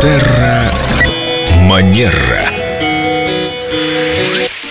Терра Манера.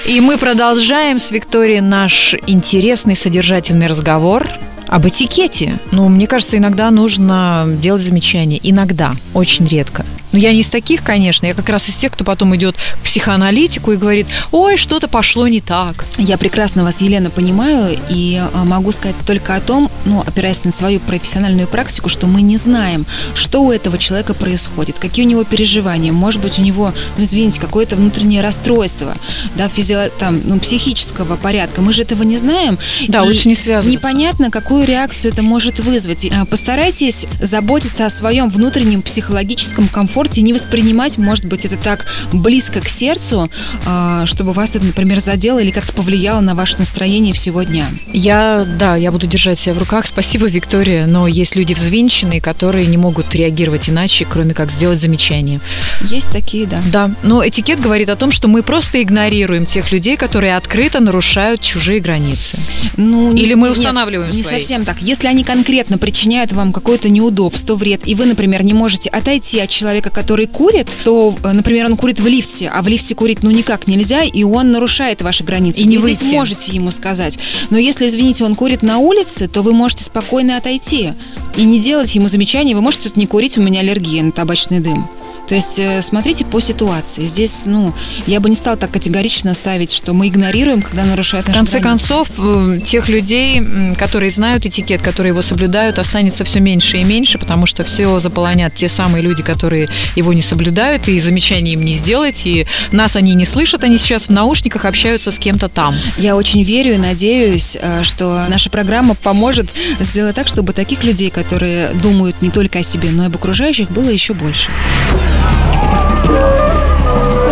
И мы продолжаем с Викторией наш интересный содержательный разговор об этикете. Ну, мне кажется, иногда нужно делать замечания. Иногда, очень редко. Но я не из таких, конечно. Я как раз из тех, кто потом идет к психоаналитику и говорит, ой, что-то пошло не так. Я прекрасно вас, Елена, понимаю и а, могу сказать только о том, ну, опираясь на свою профессиональную практику, что мы не знаем, что у этого человека происходит, какие у него переживания. Может быть, у него, ну, извините, какое-то внутреннее расстройство, да, физио, там, ну, психического порядка. Мы же этого не знаем. Да, лучше не связываться. Непонятно, какую реакцию это может вызвать. А, Постарайтесь заботиться о своем внутреннем психологическом комфорте и не воспринимать, может быть, это так близко к сердцу, а, чтобы вас это, например, задело или как-то повлияло на ваше настроение всего дня. Я, да, я буду держать себя в руках. Спасибо, Виктория. Но есть люди взвинченные, которые не могут реагировать иначе, кроме как сделать замечание. Есть такие, да. Да, но этикет говорит о том, что мы просто игнорируем тех людей, которые открыто нарушают чужие границы. Ну, не- Или мы нет, устанавливаем Не свои? совсем так. Если они конкретно причиняют вам какое-то неудобство, вред, и вы, например, не можете отойти от человека, который курит, то, э, например, он курит в лифте, а в лифте курить ну никак нельзя, и он нарушает ваши границы. И не вы здесь выйти. можете ему сказать. Но если, извините, он курит на улице, то вы можете спокойно отойти и не делать ему замечаний. Вы можете тут не курить, у меня аллергия на табачный дым. То есть э, смотрите по ситуации. Здесь, ну, я бы не стала так категорично ставить, что мы игнорируем, когда нарушают В наши конце границы. концов, э, тех людей, которые знают этикет, которые его соблюдают, останется все меньше и меньше, потому что все заполонят те самые люди, которые его не соблюдают, и замечаний им не сделать, и нас они не слышат, они сейчас в наушниках общаются с кем-то там. Я очень верю и надеюсь, э, что наша программа поможет сделать так, чтобы таких людей, которые думают не только о себе, но и об окружающих, было еще больше.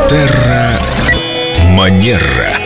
Терра Манера.